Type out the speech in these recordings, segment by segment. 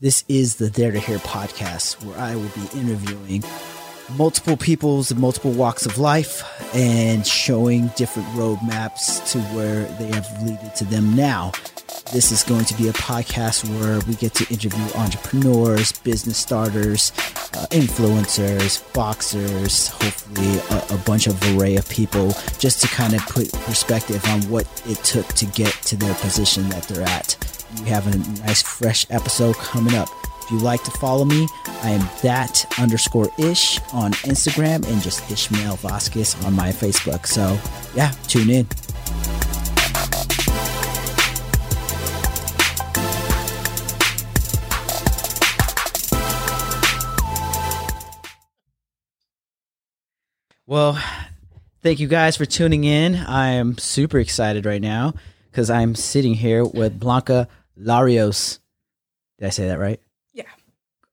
This is the Dare to Hear podcast where I will be interviewing multiple peoples in multiple walks of life and showing different roadmaps to where they have led to them now. This is going to be a podcast where we get to interview entrepreneurs, business starters, uh, influencers, boxers, hopefully a, a bunch of array of people, just to kind of put perspective on what it took to get to their position that they're at. You have a nice fresh episode coming up. If you like to follow me, I am that underscore ish on Instagram and just Ishmael Vasquez on my Facebook. So yeah, tune in. Well, thank you guys for tuning in. I am super excited right now because I'm sitting here with Blanca Larios. Did I say that right? Yeah.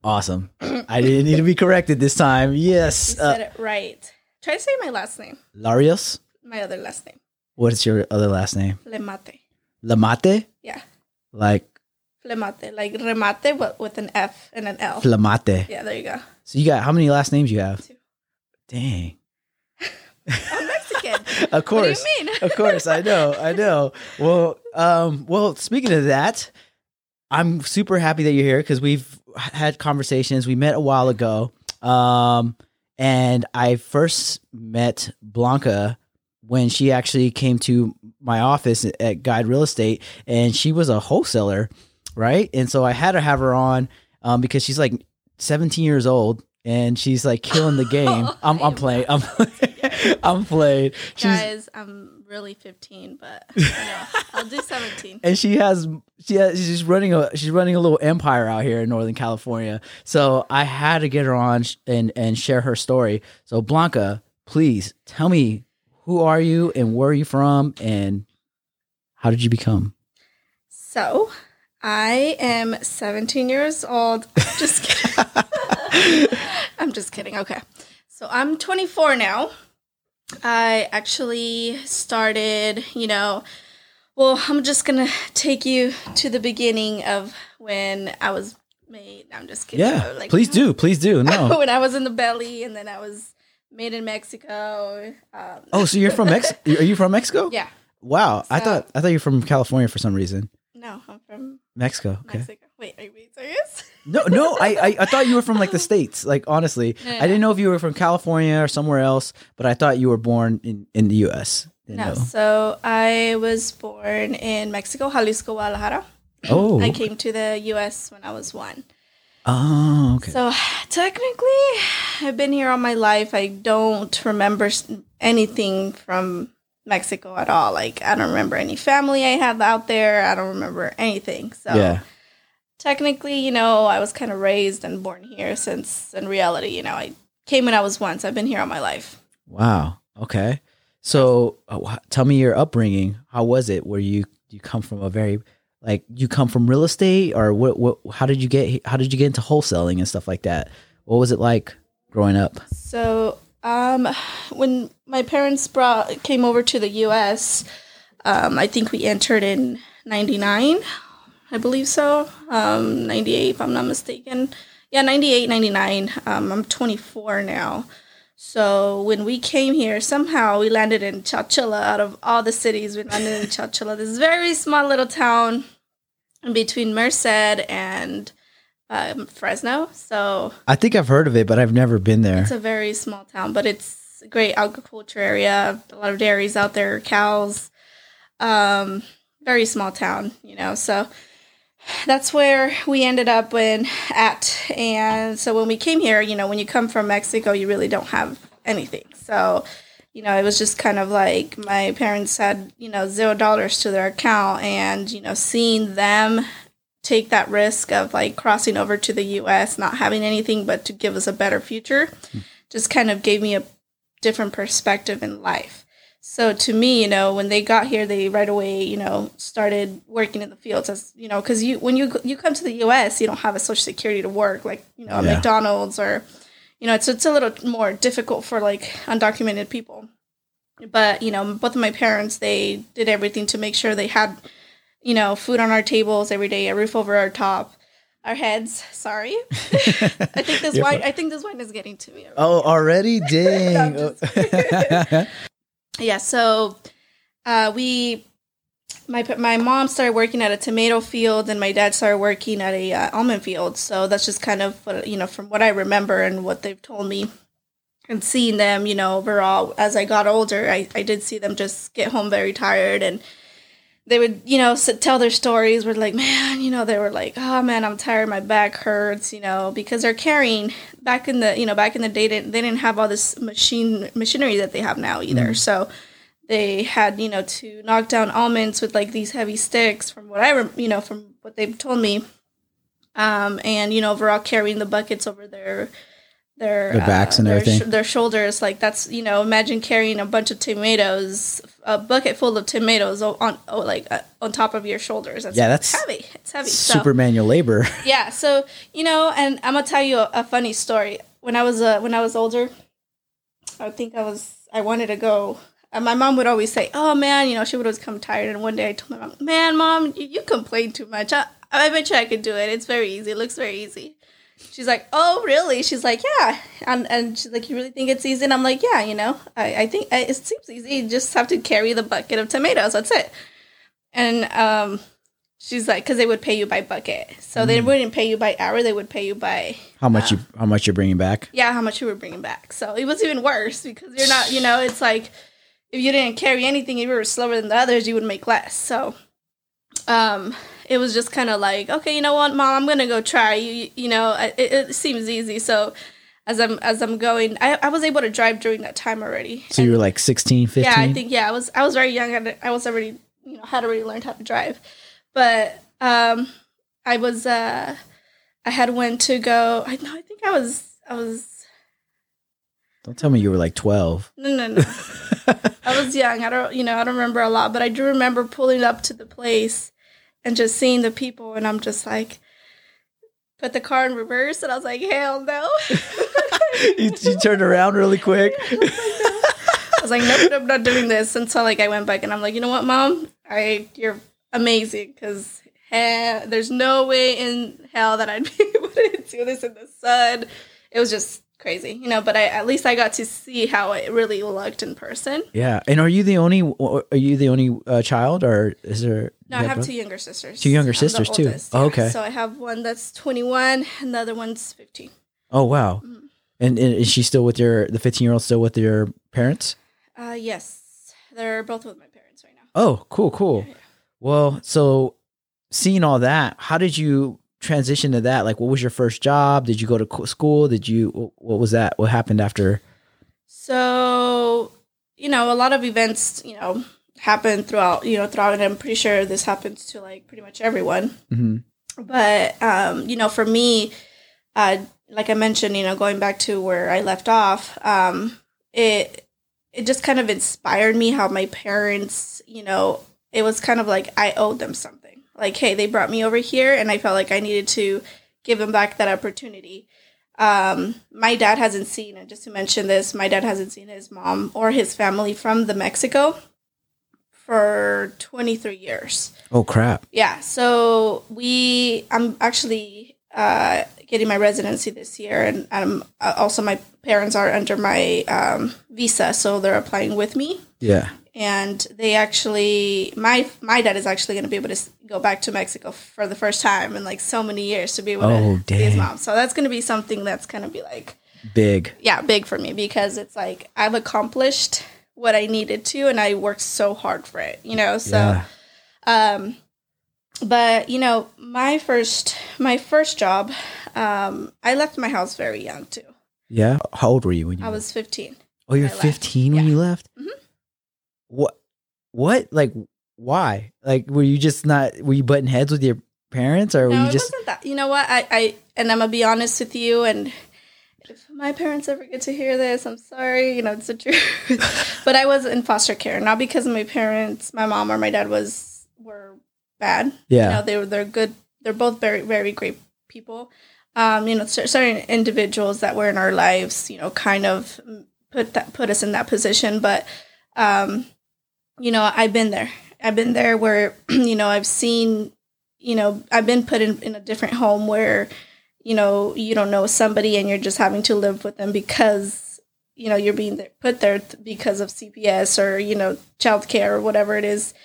Awesome. I didn't need to be corrected this time. Yes. You Uh, said it right. Try to say my last name. Larios? My other last name. What is your other last name? Lemate. Lamate? Yeah. Like Flemate. Like remate, but with an F and an L. Flamate. Yeah, there you go. So you got how many last names you have? Two. Dang. Of what do course. you mean? of course, I know, I know. Well, um, well, speaking of that, I'm super happy that you're here because we've had conversations. We met a while ago, um, and I first met Blanca when she actually came to my office at Guide Real Estate, and she was a wholesaler, right? And so I had to have her on um, because she's like 17 years old. And she's like killing the game. I'm, I'm playing. I'm, I'm playing. She's, Guys, I'm really 15, but you know, I'll do 17. and she has she has she's running a she's running a little empire out here in Northern California. So I had to get her on sh- and and share her story. So Blanca, please tell me who are you and where are you from and how did you become? So, I am 17 years old. Just kidding. I'm just kidding. Okay. So, I'm 24 now. I actually started, you know, well, I'm just going to take you to the beginning of when I was made. I'm just kidding. Yeah, Like, please do, please do. No. when I was in the belly and then I was made in Mexico. Um, Oh, so you're from Mex? Are you from Mexico? yeah. Wow, I thought I thought you're from California for some reason. No, I'm from Mexico. Okay. Mexico. Wait, are you being serious? No, no, I, I I thought you were from like the states. Like honestly, No, no, I didn't know if you were from California or somewhere else, but I thought you were born in in the U.S. No, know. so I was born in Mexico, Jalisco, Guadalajara. Oh, I came to the U.S. when I was one. oh, okay. So technically, I've been here all my life. I don't remember anything from Mexico at all. Like I don't remember any family I had out there. I don't remember anything. So yeah, technically, you know, I was kind of raised and born here. Since in reality, you know, I came when I was once. I've been here all my life. wow. Okay, so uh, tell me your upbringing. How was it? Where you you come from a very like you come from real estate or what? What? How did you get? How did you get into wholesaling and stuff like that? What was it like growing up? So, um, when my parents brought came over to the U.S., um, I think we entered in '99, I believe so. Um, '98, if I'm not mistaken. Yeah, 98, 99. Um, I'm 24 now. So when we came here, somehow we landed in Chowchilla. Out of all the cities, we landed in Chowchilla, this very small little town between Merced and um, Fresno. So I think I've heard of it, but I've never been there. it's a very small town, but it's a great agriculture area. A lot of dairies out there, cows. Um, very small town, you know. So that's where we ended up when at. And so when we came here, you know, when you come from Mexico, you really don't have anything. So you know, it was just kind of like my parents had, you know, zero dollars to their account, and you know, seeing them take that risk of like crossing over to the US, not having anything but to give us a better future, hmm. just kind of gave me a different perspective in life. So to me, you know, when they got here, they right away, you know, started working in the fields as you know, because you when you you come to the U.S., you don't have a social security to work like you know Yeah. McDonald's or you know it's it's a little more difficult for like undocumented people. But you know, both of my parents they did everything to make sure they had you know food on our tables every day, a roof over our top. our heads. Sorry. I think this wine. I think this wine is getting to me. Oh, already? Dang. I'm Yeah. So, uh, we, my my mom started working at a tomato field, and my dad started working at a uh, almond field. So that's just kind of what you know from what I remember and what they've told me, and seeing them. You know, overall, as I got older, I I did see them just get home very tired and they would, you know, sit, tell their stories. Were like, man, you know, they were like, oh man, I'm tired, my back hurts, you know, because they're carrying back in the, you know, back in the day, they didn't, they didn't have all this machine machinery that they have now either. So they had, you know, to knock down almonds with like these heavy sticks, from what I, rem- you know, from what they've told me. Um, and you know, overall carrying the buckets over their their Their backs and their everything. their shoulders. Like that's you know, imagine carrying a bunch of tomatoes, a bucket full of tomatoes on oh, like uh, on top of your shoulders. That's, Yeah, that's heavy. It's heavy. So- Super manual labor. yeah. So you know, and I'm gonna tell you a, a funny story. When I was uh, when I was older, I think I was I wanted to go. And my mom would always say, "Oh man, you know," she would always come tired. And one day I told my mom, "Man, mom, you, you complain too much. I, I bet you I could do it. It's very easy. It looks very easy." She's like, "Oh, really?" She's like, "Yeah," and and she's like, "You really think it's easy?" And I'm like, "Yeah, you know, I, I think it seems easy. You just have to carry the bucket of tomatoes. That's it." And um, she's like, "Cause they would pay you by bucket, so they wouldn't pay you by hour. They would pay you by How much you how much you're bringing back? yeah, how much you were bringing back. So it was even worse because you're not, you know, it's like if you didn't carry anything, if you were slower than the others, you would make less. So, um, it was just kind of like, okay, you know what, mom, I'm gonna go try. You, you, know, it, it seems easy. So, as I'm as I'm going, I, I was able to drive during that time already. So you were like 16, 15? Yeah, I think yeah, I was I was very young and I was already you know had already learned how to drive, but um, I was uh, I had went to go. I know I think I was I was Don't tell me you were like 12. no no no. I was young. I don't, you know, I don't remember a lot, but I do remember pulling up to the place and just seeing the people, and I'm just like, put the car in reverse, and I was like, hell no. you, you turned around really quick. I was like, nope, nope, not doing this until like I went back, and I'm like, you know what, mom, I you're amazing because there's no way in hell that I'd be able to do this in the sun. It was just crazy, you know. But I at least I got to see how it really looked in person. Yeah. And are you the only are you the only uh, child or is there No, I have two younger sisters. Two younger I'm sisters, too. oldest, Oh, okay. So I have one that's 21 and the other one's 15. Oh wow. Mhm. And, and is she still with your the 15 year old still with your parents? Uh, yes, they're both with my parents right now. Oh, cool, cool. Yeah, yeah. Well, so seeing all that, how did you transition to that? Like, what was your first job? Did you go to school? Did you? What was that? What happened after? So, you know, a lot of events, you know, happen throughout, you know, throughout, and I'm pretty sure this happens to like pretty much everyone. hmm But, um, you know, for me, uh, like I mentioned, you know, going back to where I left off, um, it, it just kind of inspired me how my parents, you know, it was kind of like I owed them something. Like, hey, they brought me over here, and I felt like I needed to give them back that opportunity. Um, my dad hasn't seen, and just to mention this, my dad hasn't seen his mom or his family from the Mexico for 23 years. Oh crap! Yeah, so we, I'm actually uh, getting my residency this year, and um, uh, also my parents are under my um, visa, so they're applying with me. Yeah. And they actually, my my dad is actually going to be able to go back to Mexico for the first time in like so many years to be able Oh, to see his mom. So that's going to be something that's going to be like Big. yeah, big for me because it's like I've accomplished what I needed to and I worked so hard for it, you know. So yeah. um but you know, my first my first job, um I left my house very young too. Yeah. How old were you when you? I was 15. Oh, you're I left. 15 when Yeah. you left. Mhm. What? What? Like, why? Like, were you just not? Were you butting heads with your parents, or were you it just? wasn't that. You know what? I I and I'm to be honest with you and if my parents ever get to hear this, I'm sorry, you know, it's the truth. but I was in foster care, not because my parents, my mom or my dad was were bad. Yeah. you know they were they're good they're both very very great people um you know certain individuals that were in our lives you know kind of put that put us in that position but um you know i've been there i've been there where you know i've seen you know, I've been put in, in a different home where, you know, you don't know somebody and you're just having to live with them because, you know, you're being put there because of CPS or, you know, childcare or whatever it is.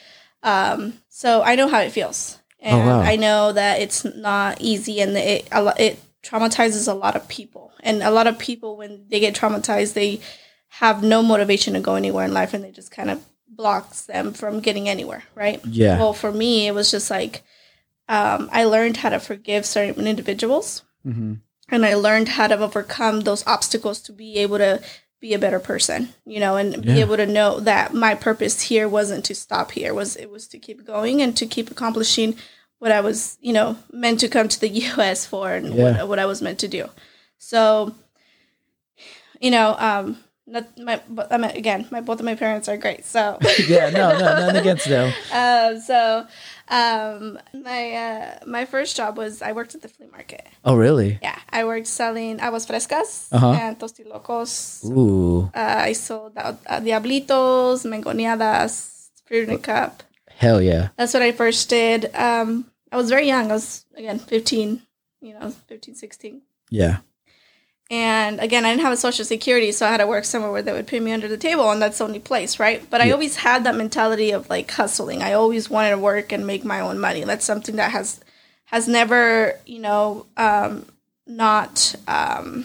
Um, so I know how it feels. And Oh, wow. I know that it's not easy and it, it traumatizes a lot of people. And a lot of people, when they get traumatized, they have no motivation to go anywhere in life and they just kind of blocks them from getting anywhere, right? Yeah. Well, for me, it was just like um, I learned how to forgive certain individuals hmm and I learned how to overcome those obstacles to be able to be a better person, you know, and be able to know that my purpose here wasn't to stop here, was it was to keep going and to keep accomplishing what I was, you know, meant to come to the US for and Yeah. what, what I was meant to do. So, you know, um, not my, but I mean, again, my both of my parents are great. So, yeah, no, no, nothing against them. um, so um, my uh, my first job was I worked at the flea market. Oh, really? Yeah, I worked selling aguas frescas Uh-huh. and tostilocos. Ooh, Uh, I sold uh, uh, diablitos, mangoneadas, fruit in a cup. hell yeah. That's what I first did. Um, I was very young. I was again 15, you know, 15, 16. Yeah. And again, I didn't have a social security, so I had to work somewhere where they would pay me under the table, and that's the only place, right? But I always had that mentality of like hustling. I always wanted to work and make my own money. That's something that has has never, you know, um, not um,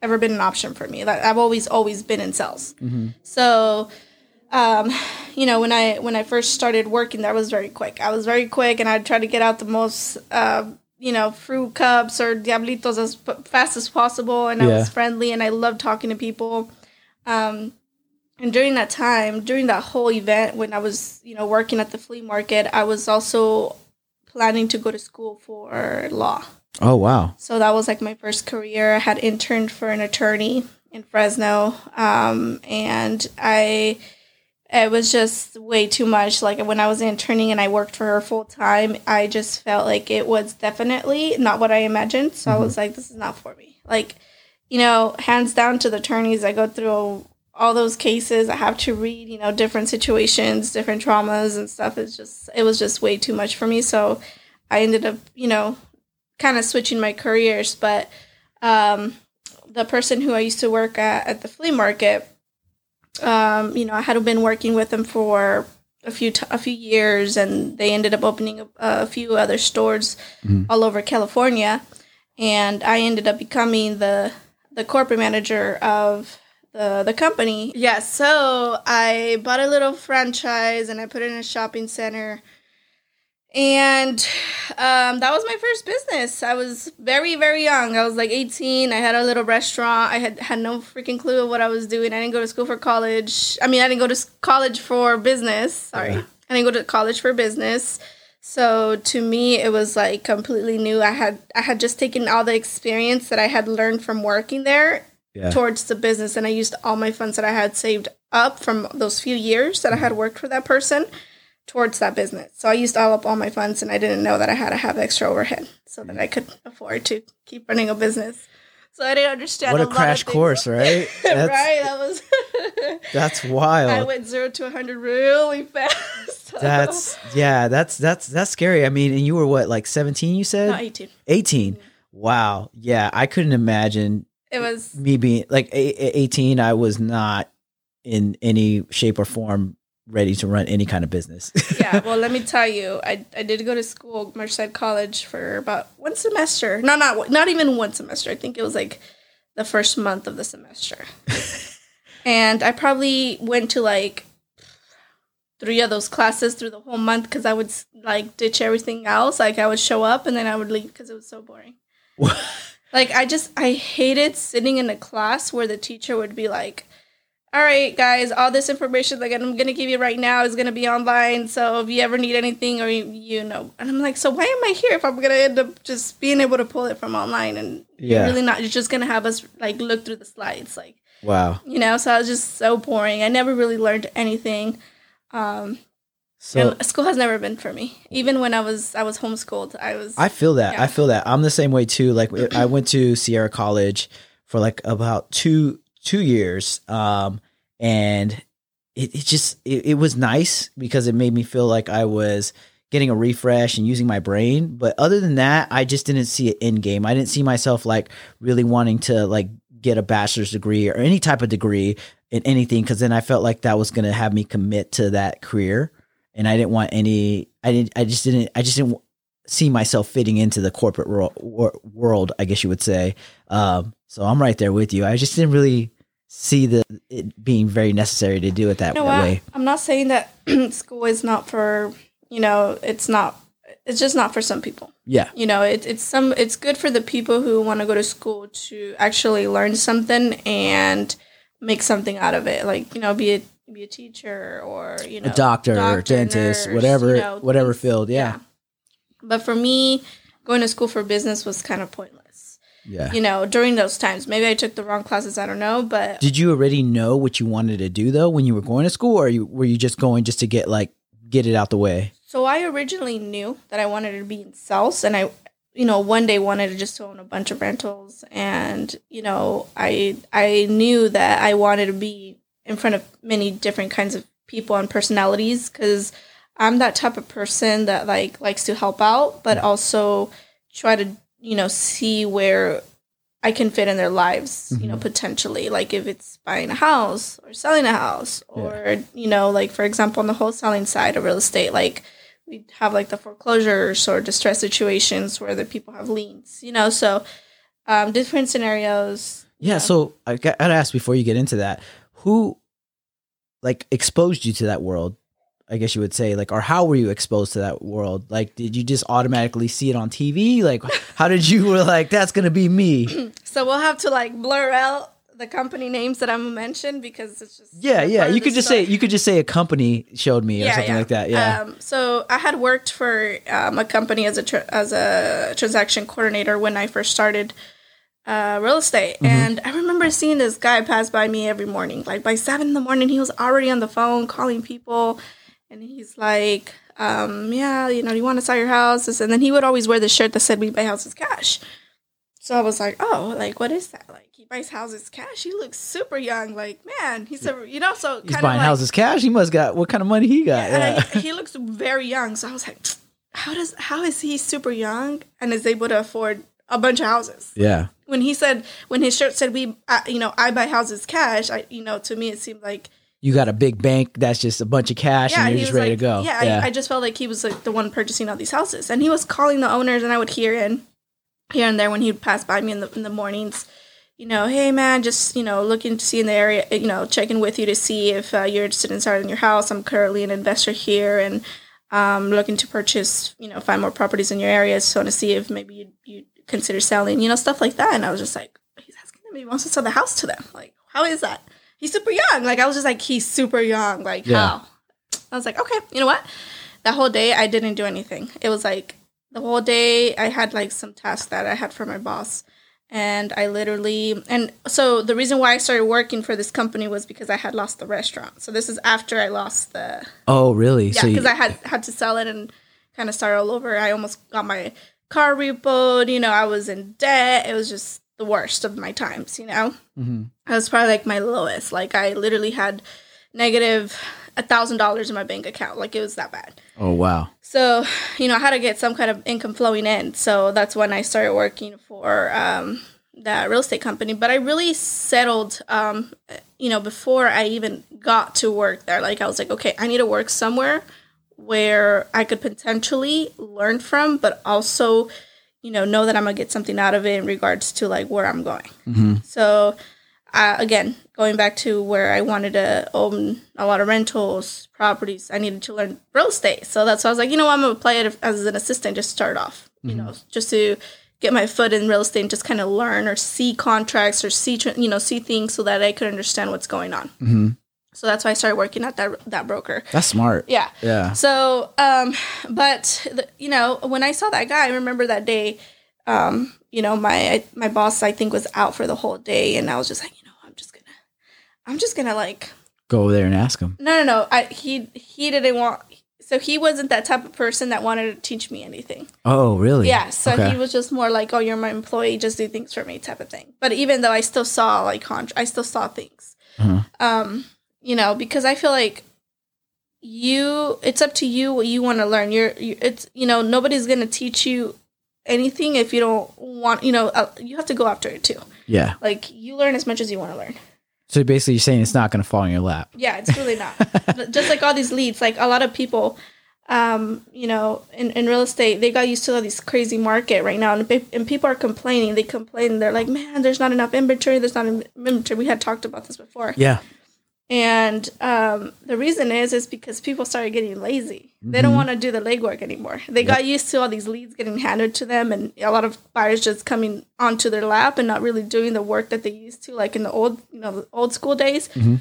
ever been an option for me. Like I've always always been in sales. hmm So, um, you know, when I when I first started working, that was very quick. I was very quick, and I'd try to get out the most, uh, you know, fruit cups or diablitos as p- fast as possible. And I Yeah. was friendly, and I loved talking to people. Um, and during that time, during that whole event, when I was, you know, working at the flea market, I was also planning to go to school for law. Oh, wow. So that was like my first career. I had interned for an attorney in Fresno, um, and I it was just way too much. Like when I was interning and I worked for her full time, I just felt like it was definitely not what I imagined. So I was like, this is not for me. Like, you know, hands down to the attorneys, I go through all those cases. I have to read, you know, different situations, different traumas and stuff. It's just it was just way too much for me. So I ended up, you know, kind of switching my careers, but um, the person who I used to work at at the flea market, um, you know, I had been working with them for a few t- a few years, and they ended up opening a, a few other stores Mhm. all over California, and I ended up becoming the the corporate manager of the the company. Yeah, so I bought a little franchise and I put it in a shopping center. And um, that was my first business. I was very, very young. I was like 18. I had a little restaurant. I had had no freaking clue of what I was doing. I didn't go to school for college. I mean, I didn't go to college for business. Sorry. Yeah. I didn't go to college for business. So to me, it was like completely new. I had I had just taken all the experience that I had learned from working there Yeah. towards the business and I used all my funds that I had saved up from those few years that I had worked for that person towards that business. So I used all up all my funds and I didn't know that I had to have extra overhead so that I could afford to keep running a business. So I didn't understand What a of crash course, right? That's, right, that was That's wild. I went 0 to 100 really fast. That's yeah, that's that's that's scary. I mean, and you were what, like 17 you said? no, 18. 18. Wow. Yeah, I couldn't imagine It was me being like a- a- 18 I was not in any shape or form ready to run any kind of business. yeah, well, let me tell you, I, I did go to school, Merced College, for about one semester. No, not not even one semester. I think it was like the first month of the semester. and I probably went to like three of those classes through the whole month because I would like ditch everything else. Like I would show up and then I would leave because it was so boring. Like I just I hated sitting in a class where the teacher would be like, "All right, guys, all this information that I'm gonna give you right now is gonna be online. So if you ever need anything or you, you know," and I'm like, "So why am I here if I'm gonna end up just being able to pull it from online and Yeah. you're really not? You're just gonna have us like look through the slides, like wow. you know." So I was just so boring. I never really learned anything. Um, So school has never been for me. Even when I was I was homeschooled, I was I feel that. Yeah. I feel that. I'm the same way too. Like I went to Sierra College for like about two two years, um, and it, it just it, it was nice because it made me feel like I was getting a refresh and using my brain. But other than that, I just didn't see an end game. I didn't see myself like really wanting to like get a bachelor's degree or any type of degree in anything because then I felt like that was going to have me commit to that career, and I didn't want any. I didn't. I just didn't. I just didn't see myself fitting into the corporate world. world I guess you would say. Um, so I'm right there with you. I just didn't really see the it being very necessary to do it that, you know that way. I'm not saying that school is not for you know it's not it's just not for some people. Yeah. You know, it, it's some it's good for the people who want to go to school to actually learn something and make something out of it. Like, you know, be a be a teacher or, you know, a doctor, doctor dentist, nurse, whatever you know, whatever things, field, yeah. yeah. But for me, going to school for business was kind of pointless. Yeah. You know, during those times. Maybe I took the wrong classes, I don't know, but Did you already know what you wanted to do though when you were going to school or you were you just going just to get like get it out the way? So I originally knew that I wanted to be in sales and I you know one day wanted to just own a bunch of rentals and you know I I knew that I wanted to be in front of many different kinds of people and personalities cuz I'm that type of person that like likes to help out but also try to you know see where I can fit in their lives, mm-hmm. you know, mm-hmm. potentially. Like if it's buying a house or selling a house, or, yeah. you know, like for example, on the wholesaling side of real estate, like we have like the foreclosures or distress situations where the people have liens, you know, so um, different scenarios. Yeah. So I got to ask before you get into that who like exposed you to that world? I guess you would say, like, or how were you exposed to that world? Like, did you just automatically see it on TV? Like, how did you were like, that's gonna be me? so we'll have to like blur out the company names that I'm gonna because it's just yeah, yeah. You could just story. say you could just say a company showed me or yeah, something yeah. like that. Yeah. Um, so I had worked for um, a company as a tra- as a transaction coordinator when I first started uh, real estate. Mm-hmm. And I remember seeing this guy pass by me every morning. Like by seven in the morning, he was already on the phone calling people and he's like, um, yeah, you know, you want to sell your house? And then he would always wear the shirt that said, we buy houses cash. So I was like, oh, like, what is that? Like, he buys houses cash. He looks super young. Like, man, he's a, you know, so he's buying like, houses cash. He must got, what kind of money he got? Yeah, yeah. I, he looks very young. So I was like, how does, how is he super young and is able to afford a bunch of houses? Yeah. When he said, when his shirt said, we, uh, you know, I buy houses cash, I, you know, to me, it seemed like, you got a big bank that's just a bunch of cash yeah, and you're just ready like, to go. Yeah, yeah. I, I, just felt like he was like the one purchasing all these houses, and he was calling the owners, and I would hear in here and there when he'd pass by me in the in the mornings. You know, hey man, just you know, looking to see in the area, you know, checking with you to see if uh, you're interested in starting your house. I'm currently an investor here, and um, looking to purchase, you know, five more properties in your area. So to see if maybe you you consider selling, you know, stuff like that. And I was just like, he's asking me, he wants to sell the house to them. Like, how is that? He's super young. Like I was just like, he's super young. Like yeah. how? I was like, okay, you know what? That whole day I didn't do anything. It was like the whole day I had like some tasks that I had for my boss. And I literally and so the reason why I started working for this company was because I had lost the restaurant. So this is after I lost the Oh really? Yeah, because so I had had to sell it and kind of start all over. I almost got my car repoed, you know, I was in debt. It was just the worst of my times, you know? Mm-hmm. I was probably like my lowest. Like I literally had negative a thousand dollars in my bank account. Like it was that bad. Oh wow. So, you know, I had to get some kind of income flowing in. So that's when I started working for um that real estate company. But I really settled um, you know, before I even got to work there. Like I was like, okay, I need to work somewhere where I could potentially learn from, but also you know, know that I'm gonna get something out of it in regards to like where I'm going. Mm-hmm. So, uh, again, going back to where I wanted to own a lot of rentals, properties, I needed to learn real estate. So that's why I was like, you know, what, I'm gonna play it as an assistant, just start off, mm-hmm. you know, just to get my foot in real estate and just kind of learn or see contracts or see, you know, see things so that I could understand what's going on. Mm-hmm. So that's why I started working at that that broker. That's smart. Yeah. Yeah. So, um, but the, you know, when I saw that guy, I remember that day. Um, you know, my my boss I think was out for the whole day, and I was just like, you know, I'm just gonna, I'm just gonna like go there and ask him. No, no, no. I he he didn't want. So he wasn't that type of person that wanted to teach me anything. Oh, really? Yeah. So okay. he was just more like, "Oh, you're my employee. Just do things for me," type of thing. But even though I still saw like, con- I still saw things. Uh-huh. Um, you know, because I feel like you it's up to you what you want to learn. You're you, it's you know nobody's gonna teach you anything if you don't want you know uh, you have to go after it too. Yeah. Like you learn as much as you want to learn. So basically, you're saying it's not going to fall in your lap. Yeah, it's really not. Just like all these leads, like a lot of people, um, you know, in, in real estate, they got used to all these crazy market right now, and, and people are complaining. They complain. They're like, "Man, there's not enough inventory. There's not enough inventory." We had talked about this before. Yeah. And um, the reason is is because people started getting lazy. They don't want to do the legwork anymore. They got used to all these leads getting handed to them, and a lot of buyers just coming onto their lap and not really doing the work that they used to, like in the old, you know, the old school days. Mhm.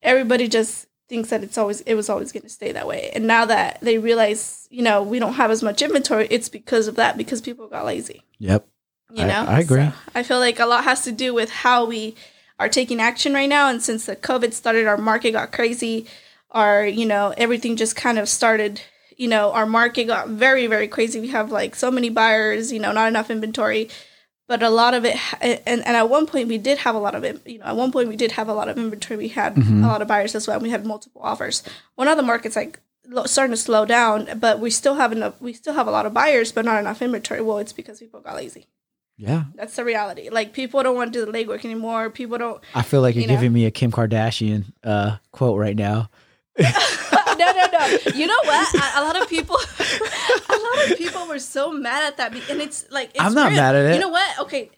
Everybody just thinks that it's always it was always going to stay that way. And now that they realize, you know, we don't have as much inventory, it's because of that because people got lazy. Yep. You I- know, I agree. So I feel like a lot has to do with how we are taking action right now. And since the COVID started, our market got crazy. Our, you know, everything just kind of started. You know, our market got very, very crazy. We have like so many buyers. You know, not enough inventory. But a lot of it, and, and at one point we did have a lot of it. You know, at one point we did have a lot of inventory. We had Mhm. a lot of buyers as well. We had multiple offers. One of the markets like starting to slow down, but we still have enough. We still have a lot of buyers, but not enough inventory. Well, it's because people got lazy. Yeah. That's the reality. Like people don't want to do the legwork anymore. People don't. I feel like you're You know? giving me a Kim Kardashian uh, quote right now. no, no, no. You know what? A, a lot of people, a lot of people were so mad at that, and it's like it's I'm not mad at it. You know what? Okay,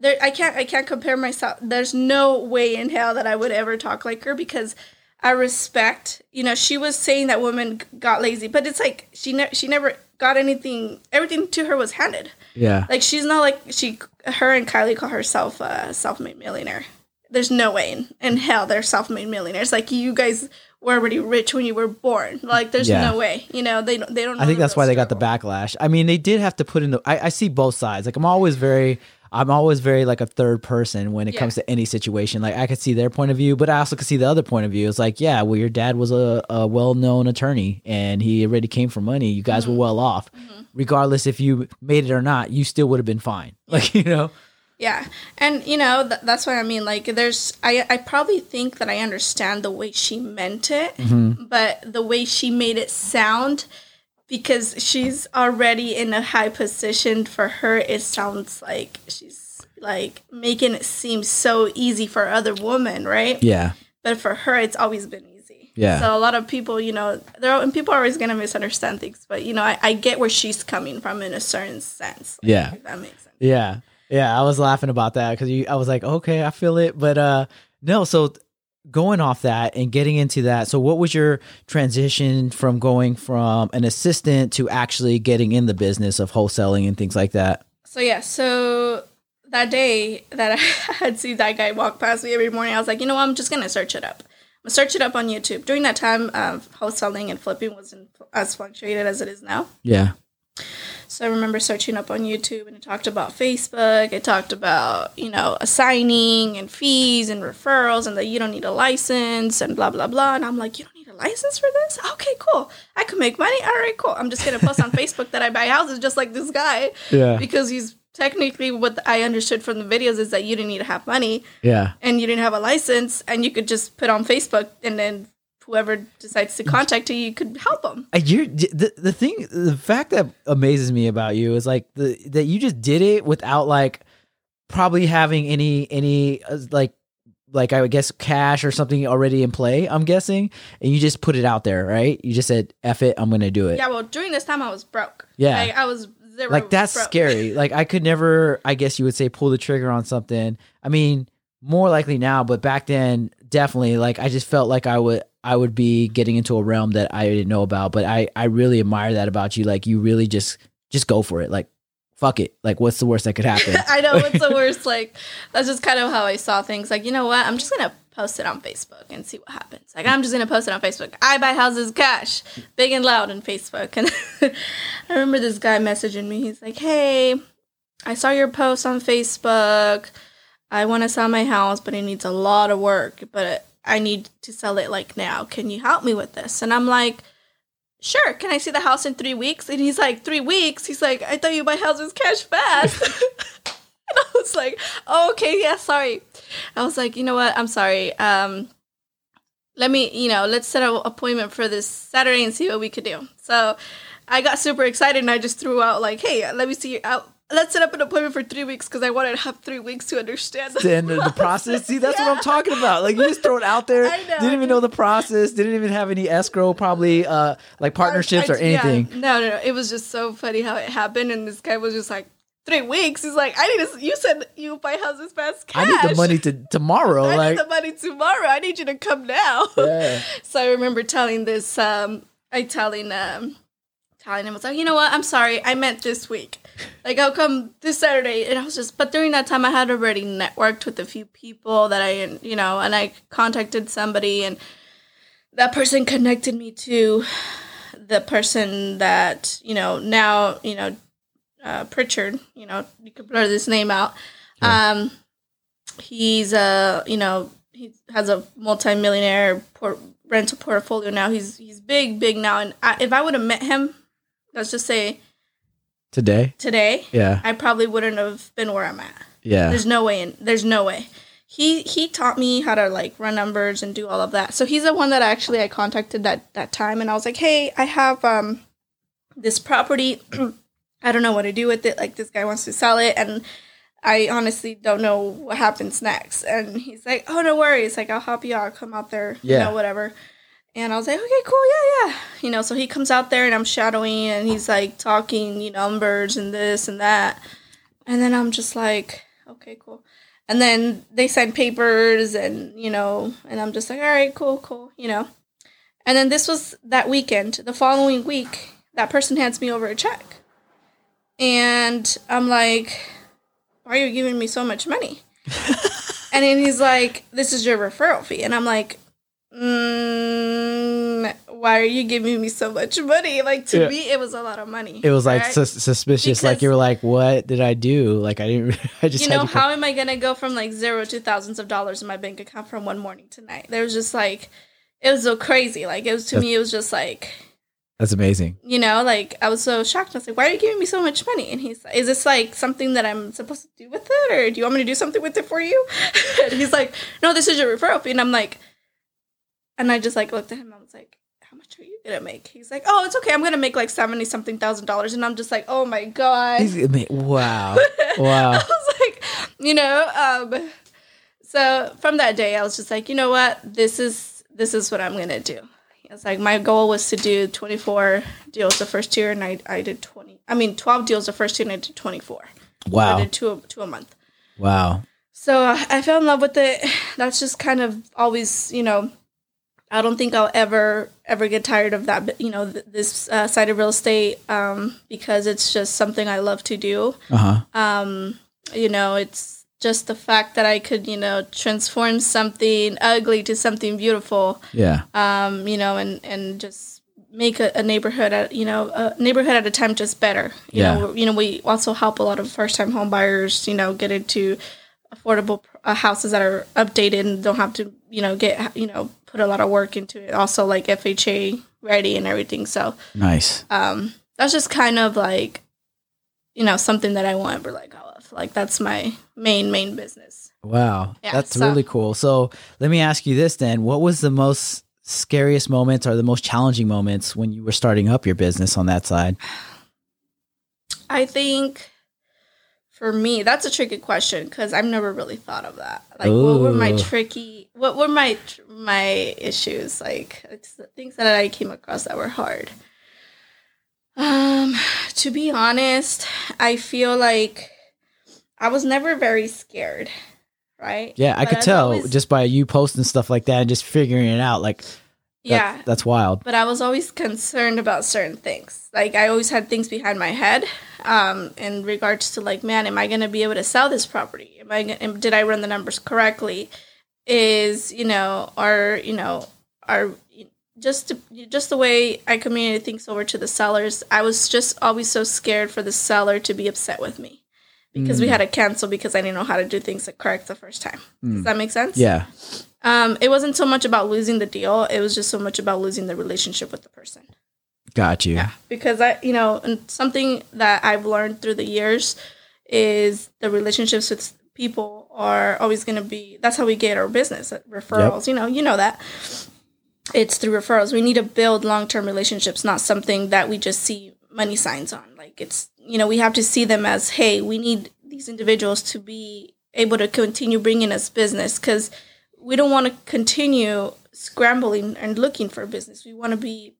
there. I can't. I can't compare myself. There's no way in hell that I would ever talk like her because I respect. You know, she was saying that women got lazy, but it's like she ne- she never got anything. Everything to her was handed. Yeah. Like she's not like she. Her and Kylie call herself a uh, self-made millionaire. There's no way in, in hell they're self-made millionaires. Like you guys were already rich when you were born. Like there's Yeah. no way. You know they don't. They don't. Know I think that's why they got the backlash. I mean, they did have to put in the. I, I see both sides. Like I'm always very, I'm always very like a third person when it Yeah. comes to any situation. Like I could see their point of view, but I also could see the other point of view. It's like, yeah, well, your dad was a, a well-known attorney and he already came for money. You guys Mm-hmm. were well off, regardless if you made it or not. You still would have been fine. Like you know, Yeah, and you know th- that's what I mean. Like, there's I I probably think that I understand the way she meant it, Mm-hmm. but the way she made it sound, because she's already in a high position for her, it sounds like she's like making it seem so easy for other women, right? yeah, But for her, it's always been easy. Yeah. So a lot of people, you know, there are, and people are always gonna misunderstand things, but you know, I, I get where she's coming from in a certain sense. Like, Yeah. if that makes sense. Yeah. Yeah, I was laughing about that because I was like, okay, I feel it, but uh, no. So going off that and getting into that, so what was your transition from going from an assistant to actually getting in the business of wholesaling and things like that? So yeah, so that day that I had seen that guy walk past me every morning, I was like, you know what, I'm just gonna search it up. I'm gonna search it up on YouTube. During that time, um, wholesaling and flipping wasn't as fluctuated as it is now. Yeah. So I remember searching up on YouTube and it talked about Facebook. It talked about, you know, assigning and fees and referrals and that you don't need a license and blah, blah, blah. And I'm like, you don't need a license for this? Okay, cool. I can make money. All right, cool. I'm just going to post on Facebook that I buy houses just like this guy Yeah. because he's technically what I understood from the videos is that you didn't need to have money Yeah. and you didn't have a license and you could just put on Facebook and then whoever decides to contact you, you could help them. You're the, the thing the fact that amazes me about you is like the that you just did it without like probably having any any uh, like like I would guess cash or something already in play. I'm guessing, and you just put it out there, right? You just said, "F it, I'm gonna do it." Yeah, well, during this time I was broke. Yeah. Like, I was zero. like that's broke. scary. Like I could never, I guess you would say, pull the trigger on something. I mean, more likely now, but back then, definitely. Like I just felt like I would, I would be getting into a realm that I didn't know about. But I, I really admire that about you. Like you really just, just go for it. Like, fuck it. Like what's the worst that could happen? I know it's the worst. Like that's just kind of how I saw things. Like you know what? I'm just gonna post it on Facebook and see what happens. Like I'm just gonna post it on Facebook. I buy houses cash, big and loud on Facebook. And I remember this guy messaging me. He's like, "Hey, I saw your post on Facebook. I want to sell my house, but it needs a lot of work. But I need to sell it like now. Can you help me with this?" And I'm like. Sure, can I see the house in three weeks? And he's like, Three weeks? He's like, I thought you buy houses cash fast. And I was like, oh, okay, yeah, sorry. I was like, you know what? I'm sorry. Um, let me, you know, let's set an appointment for this Saturday and see what we could do. So I got super excited and I just threw out like, hey, let me see. I'll, let's set up an appointment for three weeks because I wanted to have three weeks to understand the, And the, the process. See, that's what I'm talking about. Like you just throw it out there. I know. Didn't even know the process. Didn't even have any escrow, probably uh like partnerships I- or yeah. anything. no, no, no. It was just so funny how it happened. And this guy was just like, three weeks. He's like, I need to, you said you buy houses fast cash. I need the money to tomorrow. I like need the money tomorrow. I need you to come now. Yeah. So I remember telling this, um, I telling, um, telling him, was like, you know what? I'm sorry. I meant this week. Like, I'll come this Saturday. And I was just, but during that time, I had already networked with a few people that I, you know, and I contacted somebody and that person connected me to the person that, you know, now, you know, uh, Pritchard, you know, you could blur this name out. Um, he's a, you know, he has a multi-millionaire port- rental portfolio now. He's he's big, big now. And I, if I would have met him, let's just say Today. today, Yeah. I probably wouldn't have been where I'm at. Yeah. There's no way in. There's no way. He he taught me how to like run numbers and do all of that. So he's the one that actually I contacted that that time, and I was like, hey, I have um this property. I don't know what to do with it. Like this guy wants to sell it, and I honestly don't know what happens next. And he's like, oh, no worries. Like I'll help you out. I'll come out there. You Yeah. know, whatever. And I was like, okay, cool, yeah, yeah. You know, so he comes out there and I'm shadowing and he's like talking, you know, numbers and this and that. And then I'm just like, okay, cool. And then they sign papers and, you know, and I'm just like, all right, cool, cool, you know. And then this was that weekend. The following week, that person hands me over a check. And I'm like, why are you giving me so much money? and then he's like, this is your referral fee. And I'm like, mm, why are you giving me so much money? Like, to Yeah. me, it was a lot of money. It was like right? sus- suspicious. like you were like, "What did I do?" Like I didn't. I just you know how am i going to go from like zero to thousands of dollars in my bank account from one morning to night there was just like it was so crazy like it was to me it was just like That's amazing. you know like i was so shocked i was like why are you giving me so much money and he's like is this like something that i'm supposed to do with it or do you want me to do something with it for you and he's like no this is your referral fee and i'm like and i just like looked at him and i was like how much are you gonna make he's like oh it's okay i'm gonna make like 70 something thousand dollars and i'm just like oh my god mean, wow, wow. I was like, you know, um, so from that day, I was just like, you know what, this is this is what I'm gonna do. It's like my goal was to do 24 deals the first year, and I I did 20. I mean, 12 deals the first year, and I did 24. Wow. I did two a- two a month. wow. So uh, I fell in love with it. That's just kind of always, you know, I don't think I'll ever ever get tired of that. You know, th- this uh, side of real estate um, because it's just something I love to do Uh huh. um you know it's just the fact that i could you know transform something ugly to something beautiful Yeah, um you know and and just make a, a neighborhood at you know a neighborhood at a time just better you Yeah. know you know we also help a lot of first time home buyers you know get into affordable uh, houses that are updated and don't have to you know get you know put a lot of work into it. Also like fha ready and everything. So nice. um that's just kind of like you know something that i ever let go of. Like that's my main main business. Wow, Yeah, that's so- really cool. So let me ask you this then: What was the most scariest moments or the most challenging moments when you were starting up your business on that side? i think for me that's a tricky question because i've never really thought of that. Like what were my tricky what were my my issues like things that i came across that were hard um to be honest i feel like i was never very scared right Yeah, I could I've tell always- just by you posting stuff like that and just figuring it out. Like, that- yeah that's wild. but I was always concerned about certain things. Like I always had things behind my head, um, in regards to like, man, am I going to be able to sell this property? Am I? Gonna, did I run the numbers correctly? Is you know, are you know, are just to, just the way I communicated things over to the sellers. I was just always so scared for the seller to be upset with me because we Mm. had to cancel because I didn't know how to do things correct the first time. Does Mm. that make sense? Yeah, Um, it wasn't so much about losing the deal; it was just so much about losing the relationship with the person. got you. Yeah, because I, you know, and something that I've learned through the years is the relationships with people are always going to be. That's how we get our business uh, referrals. You know, you know that. it's through referrals. We need to build long term relationships, not something that we just see money signs on. Like it's you know we have to see them as hey, we need these individuals to be able to continue bringing us business because we don't want to continue scrambling and looking for business. We want to be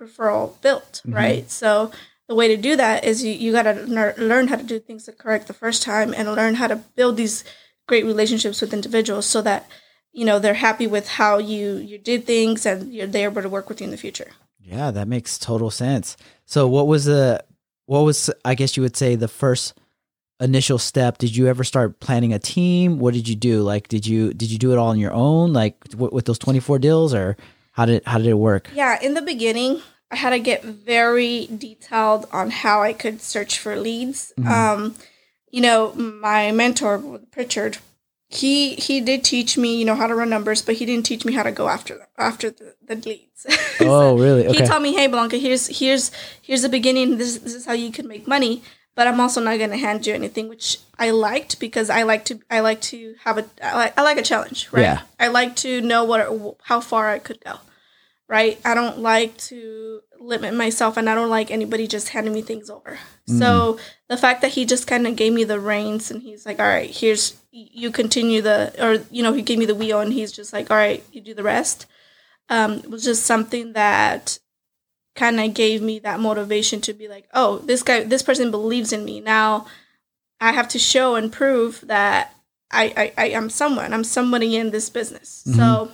referral built, mm-hmm. right? So the way to do that is you, you got to learn how to do things the correct the first time and learn how to build these great relationships with individuals so that you know they're happy with how you you did things and you're there able to work with you in the future. Yeah that makes total sense. So what was the what was i guess you would say the first initial step? Did you ever start planning a team? What did you do? Like did you did you do it all on your own? Like w- with those 24 deals or how did how did it work? Yeah in the beginning I had to get very detailed on how I could search for leads. Mm-hmm. Um, you know, my mentor Pritchard, he he did teach me, you know, how to run numbers, but he didn't teach me how to go after them, after the, the leads. Oh, really? Okay. He taught me, hey, Blanca, here's here's here's the beginning. This this is how you can make money. But I'm also not going to hand you anything, which I liked because I like to I like to have a I like, I like a challenge, right? Yeah. I like to know what how far I could go right? I don't like to limit myself and I don't like anybody just handing me things over. Mm. So the fact that he just kind of gave me the reins and he's like, all right, here's, you continue the, or, you know, he gave me the wheel and he's just like, all right, you do the rest. Um, it was just something that kind of gave me that motivation to be like, oh, this guy, this person believes in me. Now I have to show and prove that I, I, I am someone, I'm somebody in this business. Mm-hmm. So,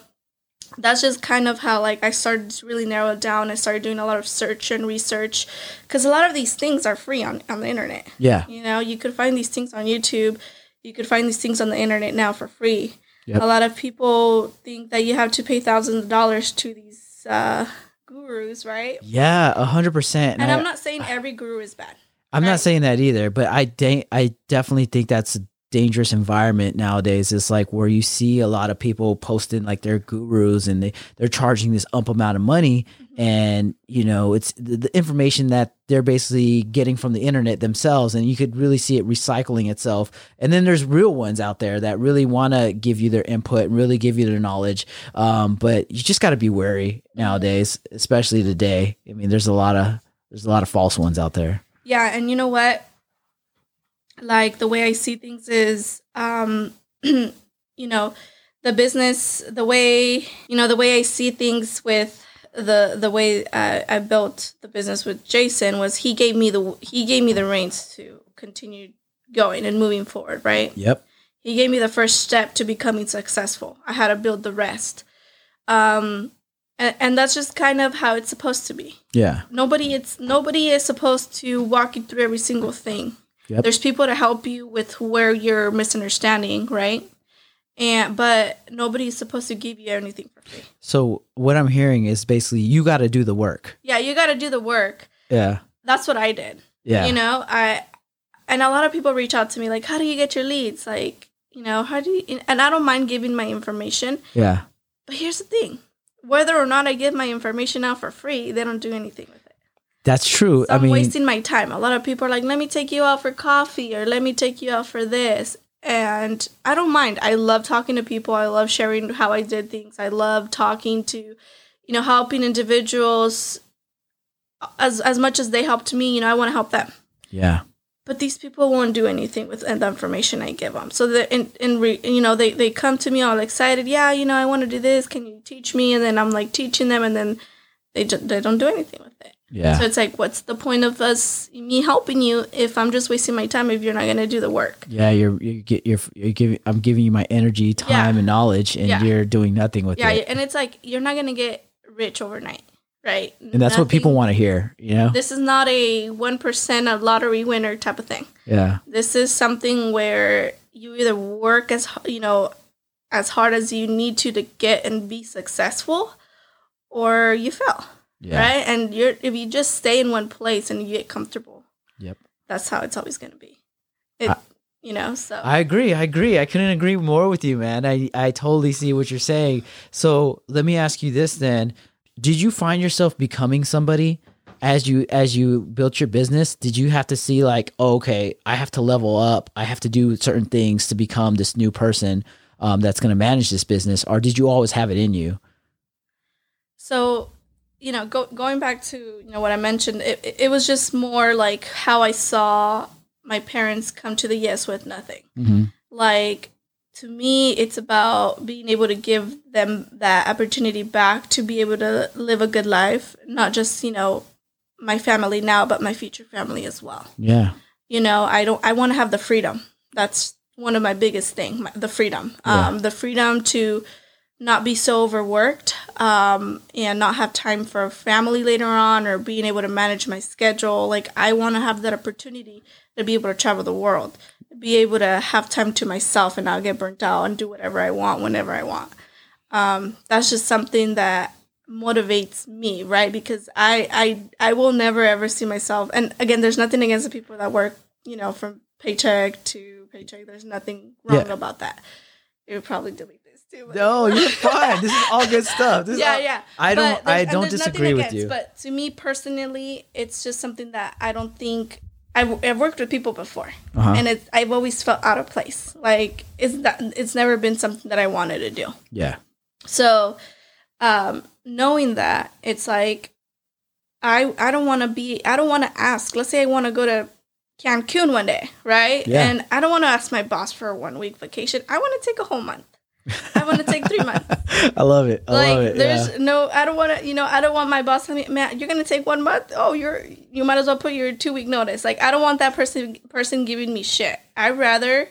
that's just kind of how like I started to really narrow it down. I started doing a lot of search and research because a lot of these things are free on on the internet. Yeah, you know, you could find these things on YouTube. You could find these things on the internet now for free. Yep. A lot of people think that you have to pay thousands of dollars to these uh, gurus, right? Yeah, a hundred percent. And I'm not saying every guru is bad. I'm right? not saying that either, but I de- I definitely think that's dangerous environment nowadays. Is like where you see a lot of people posting like they're gurus and they they're charging this ump amount of money. Mm-hmm. and you know it's the, the, information that they're basically getting from the internet themselves and you could really see it recycling itself. And then there's real ones out there that really want to give you their input and really give you their knowledge. Um, but you just got to be wary nowadays especially today. I mean there's a lot of there's a lot of false ones out there. Yeah and you know what like the way I see things is, um, you know, the business, the way you know, the way I see things with the the way I, I built the business with Jason was he gave me the he gave me the reins to continue going and moving forward. Right. Yep. He gave me the first step to becoming successful. I had to build the rest. Um, and, and that's just kind of how it's supposed to be. Yeah. Nobody it's nobody is supposed to walk you through every single thing. Yep. There's people to help you with where you're misunderstanding, right? And but nobody's supposed to give you anything for free. So what I'm hearing is basically you got to do the work. Yeah, you got to do the work. Yeah. That's what I did. Yeah. You know, I and a lot of people reach out to me like, "How do you get your leads?" Like, you know, how do you and I don't mind giving my information. Yeah. But here's the thing. Whether or not I give my information out for free, they don't do anything with it. That's true. So I mean, wasting my time. A lot of people are like, "Let me take you out for coffee," or "Let me take you out for this," and I don't mind. I love talking to people. I love sharing how I did things. I love talking to, you know, helping individuals as as much as they helped me. You know, I want to help them. Yeah. But these people won't do anything with the information I give them. So that in in re, you know they they come to me all excited. Yeah, you know, I want to do this. Can you teach me? And then I'm like teaching them, and then they they don't do anything with it. Yeah. So it's like, what's the point of us me helping you if I'm just wasting my time if you're not going to do the work? Yeah, you're you get you're, you're giving I'm giving you my energy, time, yeah. and knowledge, and yeah. you're doing nothing with yeah, it. Yeah, and it's like you're not going to get rich overnight, right? And that's nothing, what people want to hear. You know, this is not a one percent a lottery winner type of thing. Yeah, this is something where you either work as you know as hard as you need to to get and be successful, or you fail. Yeah. Right? And you're if you just stay in one place and you get comfortable. Yep. That's how it's always gonna be. It I, you know, so I agree. I agree. I couldn't agree more with you, man. I, I totally see what you're saying. So let me ask you this then. Did you find yourself becoming somebody as you as you built your business did you have to see like oh, okay i have to level up i have to do certain things to become this new person um, that's going to manage this business or did you always have it in you So, you know, go, going back to you know what I mentioned, it, it- was just more like how I saw my parents come to the yes with nothing. Mm-hmm. Like to me, it's about being able to give them that opportunity back to be able to live a good life, not just you know my family now, but my future family as well. Yeah. You know, I don't. I want to have the freedom. That's one of my biggest thing. My, the freedom. Yeah. Um, the freedom to not be so overworked um, and not have time for family later on or being able to manage my schedule. Like I want to have that opportunity to be able to travel the world, be able to have time to myself and not get burnt out and do whatever I want whenever I want. Um, that's just something that motivates me, right? Because I, I I will never ever see myself. And again, there's nothing against the people that work, you know, from paycheck to paycheck. There's nothing wrong Yeah. about that. It would probably delete too. but- No, you're fine. This is all good stuff. This is yeah, all- yeah. I don't. I don't disagree with against, you. But to me personally, it's just something that I don't think. I've, I've worked with people before, Uh-huh. and it's, I've always felt out of place. Like it's that it's never been something that I wanted to do. yeah. So, um, knowing that, it's like I I don't want to be I don't want to ask. Let's say I want to go to Cancun one day, right? Yeah. And I don't want to ask my boss for a one week vacation. I want to take a whole month. I want to take three months. I love it. I like love it. there's yeah. no I don't want to you know I don't want my boss telling me man you're gonna take one month oh you're you might as well put your two week notice like I don't want that person person giving me shit I'd rather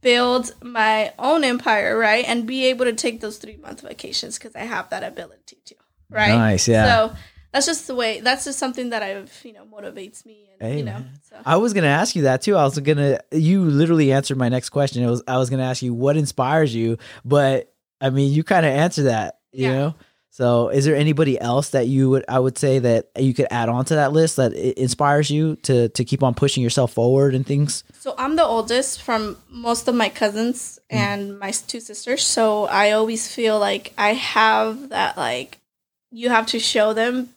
build my own empire right and be able to take those three month vacations because I have that ability to right Nice, yeah. so that's just the way that's just something that I've you know motivates me and Hey, you know so I was gonna ask you that too. I was gonna. You literally answered my next question. It was. I was gonna ask you what inspires you, but I mean, you kind of answer that. You Yeah. know. So, is there anybody else that you would? I would say that you could add on to that list that inspires you to to keep on pushing yourself forward and things. So I'm the oldest from most of my cousins hmm. and my two sisters. So I always feel like I have that like you have to show them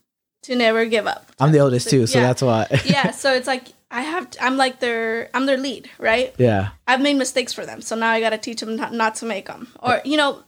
to never give up. I'm the oldest too, so Yeah. that's why. yeah, so it's like I have to, I'm like their I'm their lead, right? yeah. I've made mistakes for them, so now I got to teach them not, not to make them. Or you know,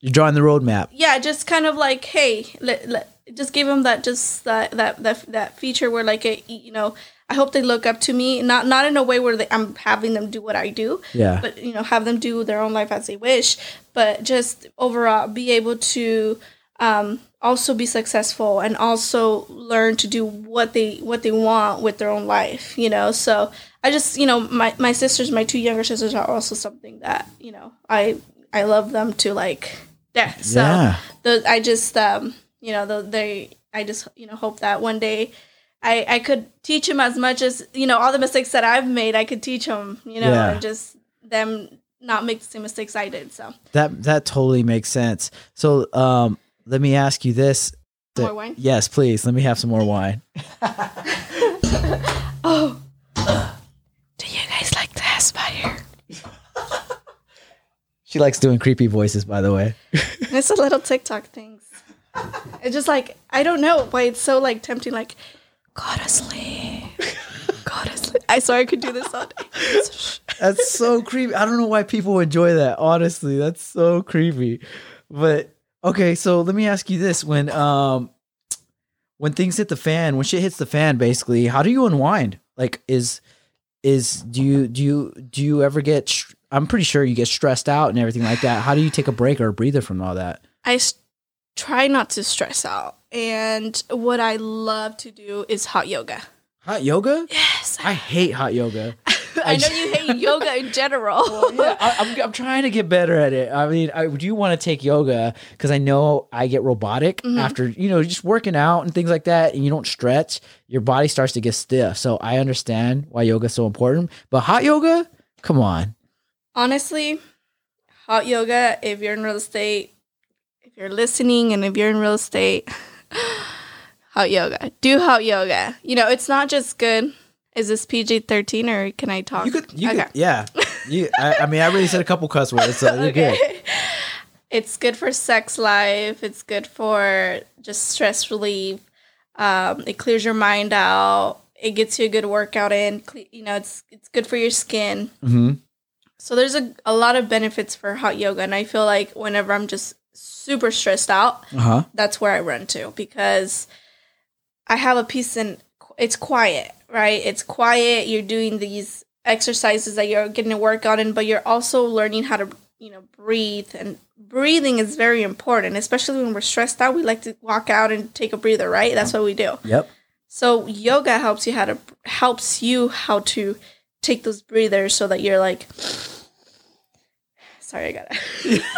You're drawing the roadmap. yeah, just kind of like hey, let, let, just give them that just that that that that feature where like a, you know, I hope they look up to me, not not in a way where they, I'm having them do what I do, Yeah. but you know have them do their own life as they wish but just overall be able to um, also be successful and also learn to do what they what they want with their own life you know so i just you know my, my sisters my two younger sisters are also something that you know i i love them to like death so yeah. the, i just um you know the, they i just you know hope that one day I, I could teach him as much as you know all the mistakes that I've made. I could teach him, you know, Yeah. and just them not make the same mistakes I did. So That that totally makes sense. So, um, let me ask you this. More wine? Yes, please. Let me have some more wine. Oh. Do you guys like to aspire? She likes doing creepy voices, by the way. It's a little TikTok things. It's just like I don't know why it's so like tempting. Like, go to sleep. Go to sleep. I swear I could do this all day. That's so creepy. I don't know why people enjoy that. Honestly, that's so creepy. But okay, so let me ask you this: when um when things hit the fan, when shit hits the fan, basically, how do you unwind? Like, is is do you do you do you ever get? str- I'm pretty sure you get stressed out and everything like that. How do you take a break or a breather from all that? I s- try not to stress out, and what I love to do is hot yoga. Hot yoga? Yes, I hate hot yoga. I know you hate yoga in general. yeah, I, I'm, I'm trying to get better at it. I mean, I do want to take yoga because I know I get robotic mm-hmm. after, you know, just working out and things like that. And you don't stretch, your body starts to get stiff. So I understand why yoga is so important. But hot yoga, come on. Honestly, hot yoga, if you're in real estate, if you're listening and if you're in real estate, hot yoga. Do hot yoga. You know, it's not just good. Is this PG 13 or can I talk? You could, you okay. could, yeah. You, I, I mean, I already said a couple cuss words, so you're good. It's good for sex life. It's good for just stress relief. Um, it clears your mind out. It gets you a good workout in. You know, it's it's good for your skin. hmm So there's a, a lot of benefits for hot yoga, and I feel like whenever I'm just super stressed out, Uh huh. that's where I run to because I have a piece and it's quiet, right? It's quiet. You're doing these exercises that you're getting to work on, and but you're also learning how to you know breathe and breathing is very important, especially when we're stressed out. We like to walk out and take a breather, right? That's what we do. Yep. So yoga helps you how to helps you how to take those breathers so that you're like sorry I got it.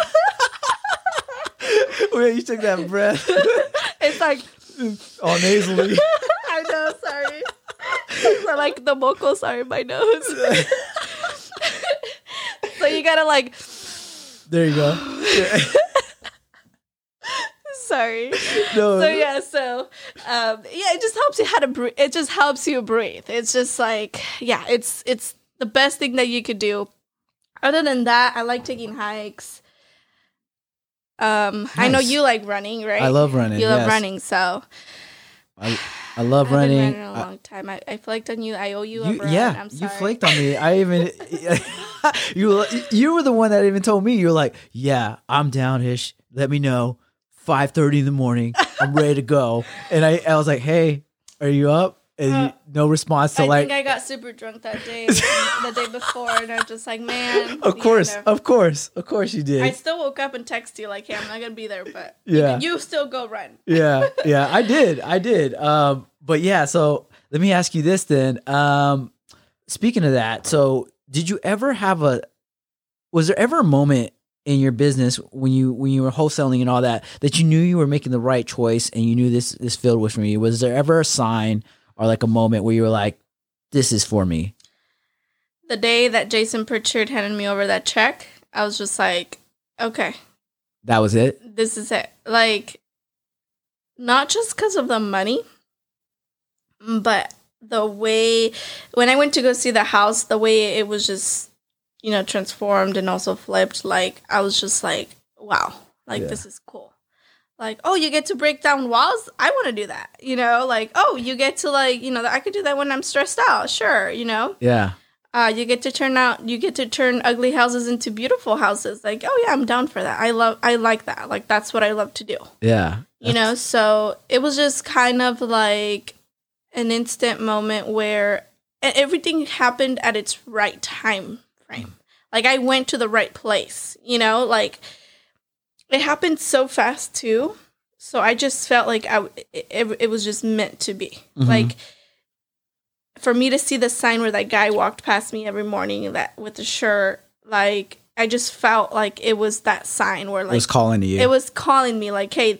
Wait, you took that breath it's like all nasally. I know. So, like the vocals are in my nose. so you gotta like There you go. sorry. No. So yeah, so um yeah, it just helps you how to breathe. It just helps you breathe. It's just like yeah, it's it's the best thing that you could do. Other than that, I like taking hikes. Um, I know you like running, right? I love running. You love yes. running, so I, I love I running. run in a I- long time. I, I flaked on you. I owe you, a You, run. yeah, I'm you flaked on me. I even you you were the one that even told me you were like, "Yeah, I'm down ish. Let me know. 5:30 in the morning. I'm ready to go." And I I was like, "Hey, are you up?" And Uh, no response. So I like, think I got super drunk that day, the day before, and I was just like, man. of course, know. of course, of course you did. I still woke up and texted you like, "Hey, I'm not gonna be there, but Yeah. you, you still go run." yeah, yeah, I did, I did. Um, but yeah, so let me ask you this then. Um, speaking of that, so did you ever have a? Was there ever a moment in your business when you when you were wholesaling and all that that you knew you were making the right choice and you knew this this field was for you? Was there ever a sign or like a moment where you were like, "This is for me"? The day that Jason Pritchard handed me over that check, I was just like, "Okay, That was it. this is it." Like, not just because of the money, but the way when I went to go see the house, the way it was just, you know, transformed and also flipped. Like, I was just like, "Wow, like Yeah. this is cool." Like, oh, you get to break down walls. I want to do that. You know, like, oh, you get to like, you know, I could do that when I'm stressed out. Sure, you know. Yeah, Uh, you get to turn out you get to turn ugly houses into beautiful houses like oh yeah i'm down for that i love i like that like that's what i love to do yeah. you know so it was just kind of like an instant moment where everything happened at its right time frame like i went to the right place you know like it happened so fast too. So i just felt like i it, it, it was just meant to be. Mhm. like for me to see the sign where that guy walked past me every morning that with the shirt like i just felt like it was that sign where It like was calling to you. it was calling me like hey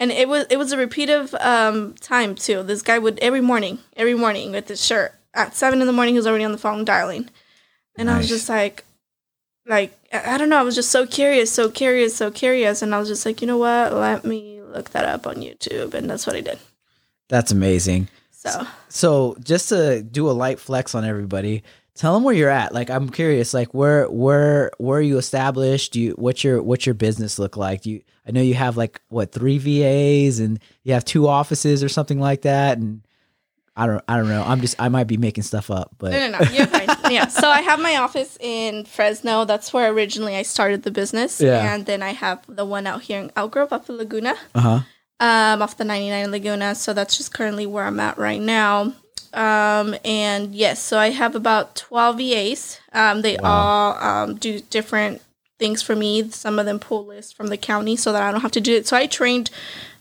and it was it was a repeative um time too. This guy would every morning every morning with his shirt. At seven in the morning he was already on the phone dialing. And i was just like like I don't know i was just so curious so curious so curious and i was just like you know what let me look that up on youtube and that's what i did That's amazing. so So just to do a light flex on everybody, tell them where you're at. Like I'm curious, like where where where are you established? Do you what's your what's your business look like? Do you I know you have like what three VAs and you have two offices or something like that, and I don't I don't know. I'm just I might be making stuff up, but no no no you're fine yeah so i have my office in fresno that's where originally i started the business Yeah. and then i have the one out here in elk grove up in laguna uh huh. um, off the 99 Laguna. So that's just currently where I'm at right now. Um, and yes, so I have about 12 VAs. Um, they Wow. all um, do different things for me. Some of them pull lists from the county so that I don't have to do it. So I trained,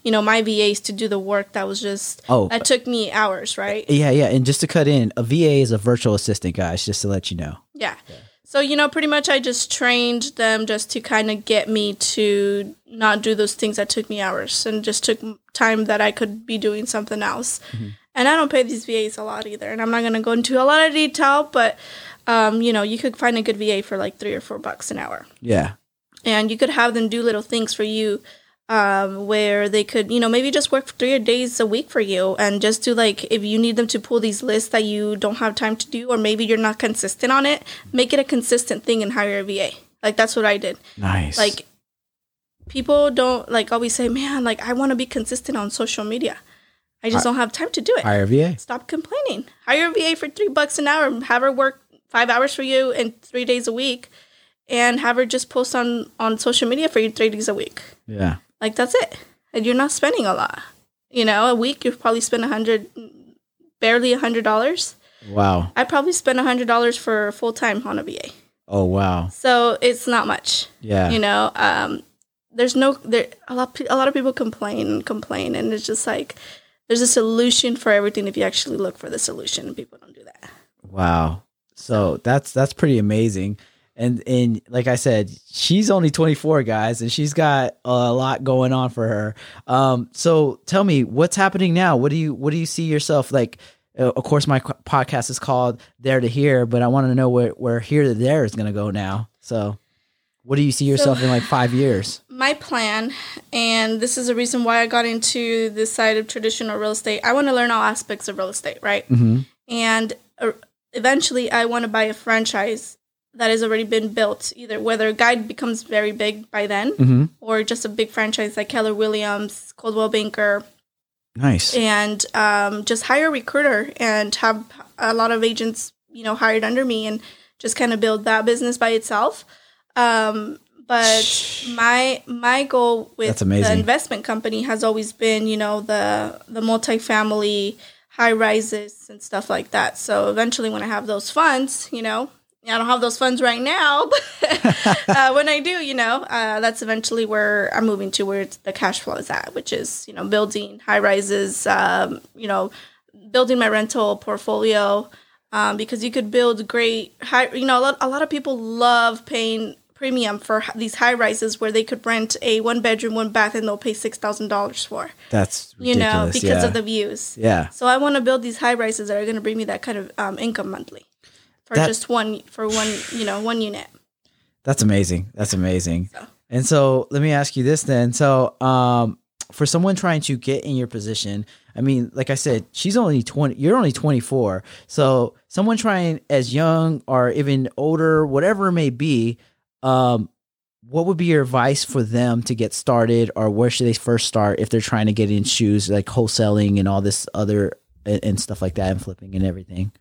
you know, my VAs to do the work that was just, Oh. that took me hours, right? Yeah, yeah, and just to cut in, a VA is a virtual assistant, guys. Just to let you know. Yeah. So, you know, pretty much I just trained them just to kind of get me to not do those things that took me hours and just took time that I could be doing something else. And I don't pay these VAs a lot either. And I'm not going to go into a lot of detail, but, um, you know, you could find a good VA for like three or four bucks an hour. Yeah, And you could have them do little things for you um, where they could, you know, maybe just work three days a week for you and just do like, if you need them to pull these lists that you don't have time to do, or maybe you're not consistent on it, make it a consistent thing and hire a VA. Like, that's what I did. nice. Like, people don't like always say, man, like, I want to be consistent on social media. I just don't have time to do it. hire a VA. Stop complaining. Hire a VA for three bucks an hour, have her work five hours for you and three days a week, and have her just post on on social media for you three days a week. Yeah. Like that's it, and you're not spending a lot. You know, a week you've probably spend a hundred, barely a hundred dollars. Wow. I probably spend a hundred dollars for full time on a VA, Oh wow. so it's not much. Yeah. You know, um, there's no there a lot a lot of people complain and complain, and it's just like there's a solution for everything if you actually look for the solution, and people don't do that. Wow. So that's that's pretty amazing. And and like I said, she's only 24 guys and she's got a lot going on for her. Um so tell me what's happening now? What do you what do you see yourself like uh, of course my podcast is called There to Here, but I want to know where where Here to There is going to go now. So what do you see yourself in like 5 years? my plan, and this is the reason why I got into this side of traditional real estate. I want to learn all aspects of real estate, right? Mhm. And uh, eventually, I want to buy a franchise that has already been built. Either whether Guide becomes very big by then, Mhm. or just a big franchise like Keller Williams, Coldwell Banker, Nice. and um, just hire a recruiter and have a lot of agents, you know, hired under me and just kind of build that business by itself. Um, but my my goal with the investment company has always been, you know, the the multifamily high rises and stuff like that. So eventually, when I have those funds, you know. I don't have those funds right now, but uh, when I do, you know, uh, that's eventually where I'm moving to, where the cash flow is at, which is, you know, building high rises, um, you know, building my rental portfolio, um, because you could build great high. You know, a lot, a lot of people love paying premium for these high rises where they could rent a one bedroom, one bath, and they'll pay six thousand dollars for. That's You know, because yeah. of the views. Yeah. So I want to build these high rises that are going to bring me that kind of um, income monthly for That- just one for one you know one unit. That's amazing. That's amazing. So. And so let me ask you this then. So um for someone trying to get in your position, I mean, like I said, she's only 20 you're only 24. So someone trying as young or even older, whatever it may be, um what would be your advice for them to get started or where should they first start if they're trying to get in shoes like wholesaling and all this other and, and stuff like that and flipping and everything?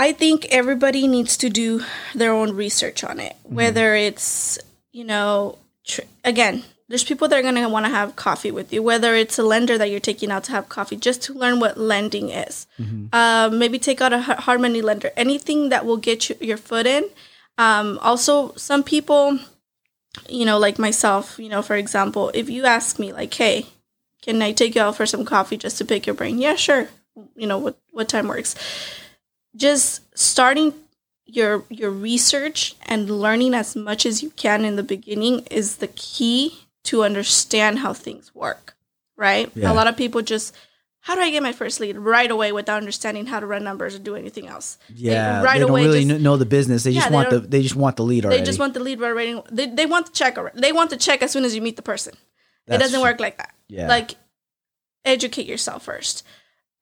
I think everybody needs to do their own research on it. Whether it's, you know, tr- again, there's people that are going to want to have coffee with you. Whether it's a lender that you're taking out to have coffee, just to learn what lending is. Um, maybe take out a hard money lender. Anything that will get you your foot in. Um, also, some people, you know, like myself, you know, for example, if you ask me, like, hey, can I take you out for some coffee just to pick your brain? Yeah, sure. You know, what, what time works? Just starting your your research and learning as much as you can in the beginning is the key to understand how things work right Yeah. a lot of people just how do i get my first lead right away without understanding how to run numbers or do anything else Yeah, right they don't away really just- know the business. They Yeah, just they want the they just want the lead already. they just want the lead right they, they want the check already. they want the check as soon as you meet the person it doesn't work like that Yeah. like educate yourself first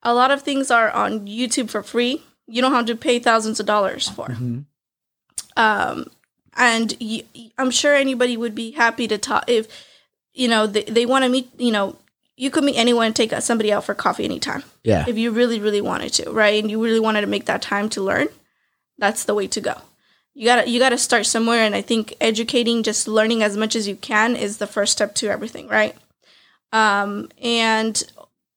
a lot of things are on youtube for free you don't have to pay thousands of dollars for Mhm. um, and I'm sure anybody would be happy to talk if you know they, they want to meet. You know, you could meet anyone and take somebody out for coffee anytime Yeah. if you really, really wanted to, right? And you really wanted to make that time to learn. That's the way to go. You gotta you gotta start somewhere, and I think educating, just learning as much as you can, is the first step to everything, right? Um, and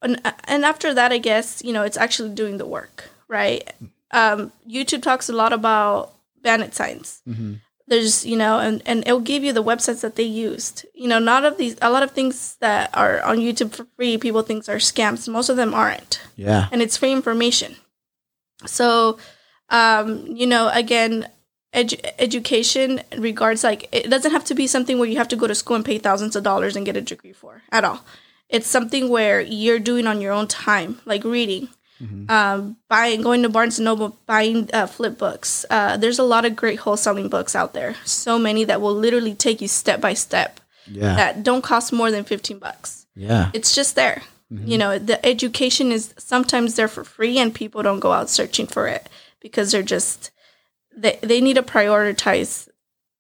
and and after that, I guess you know it's actually doing the work, right? Um, YouTube talks a lot about bandit signs. Mhm. there's you know and and it'll give you the websites that they used. You know not of these a lot of things that are on youtube for free people think are scams. Most of them aren't. Yeah. and it's free information. So um you know again edu- education regards like it doesn't have to be something where you have to go to school and pay thousands of dollars and get a degree for at all. It's something where you're doing on your own time like reading um, buying, going to Barnes and Noble, buying uh, flip books. Uh, there's a lot of great wholesaling books out there. So many that will literally take you step by step Yeah. that don't cost more than 15 bucks. yeah. It's just there. You know, the education is sometimes there for free and people don't go out searching for it because they're just, they, they need to prioritize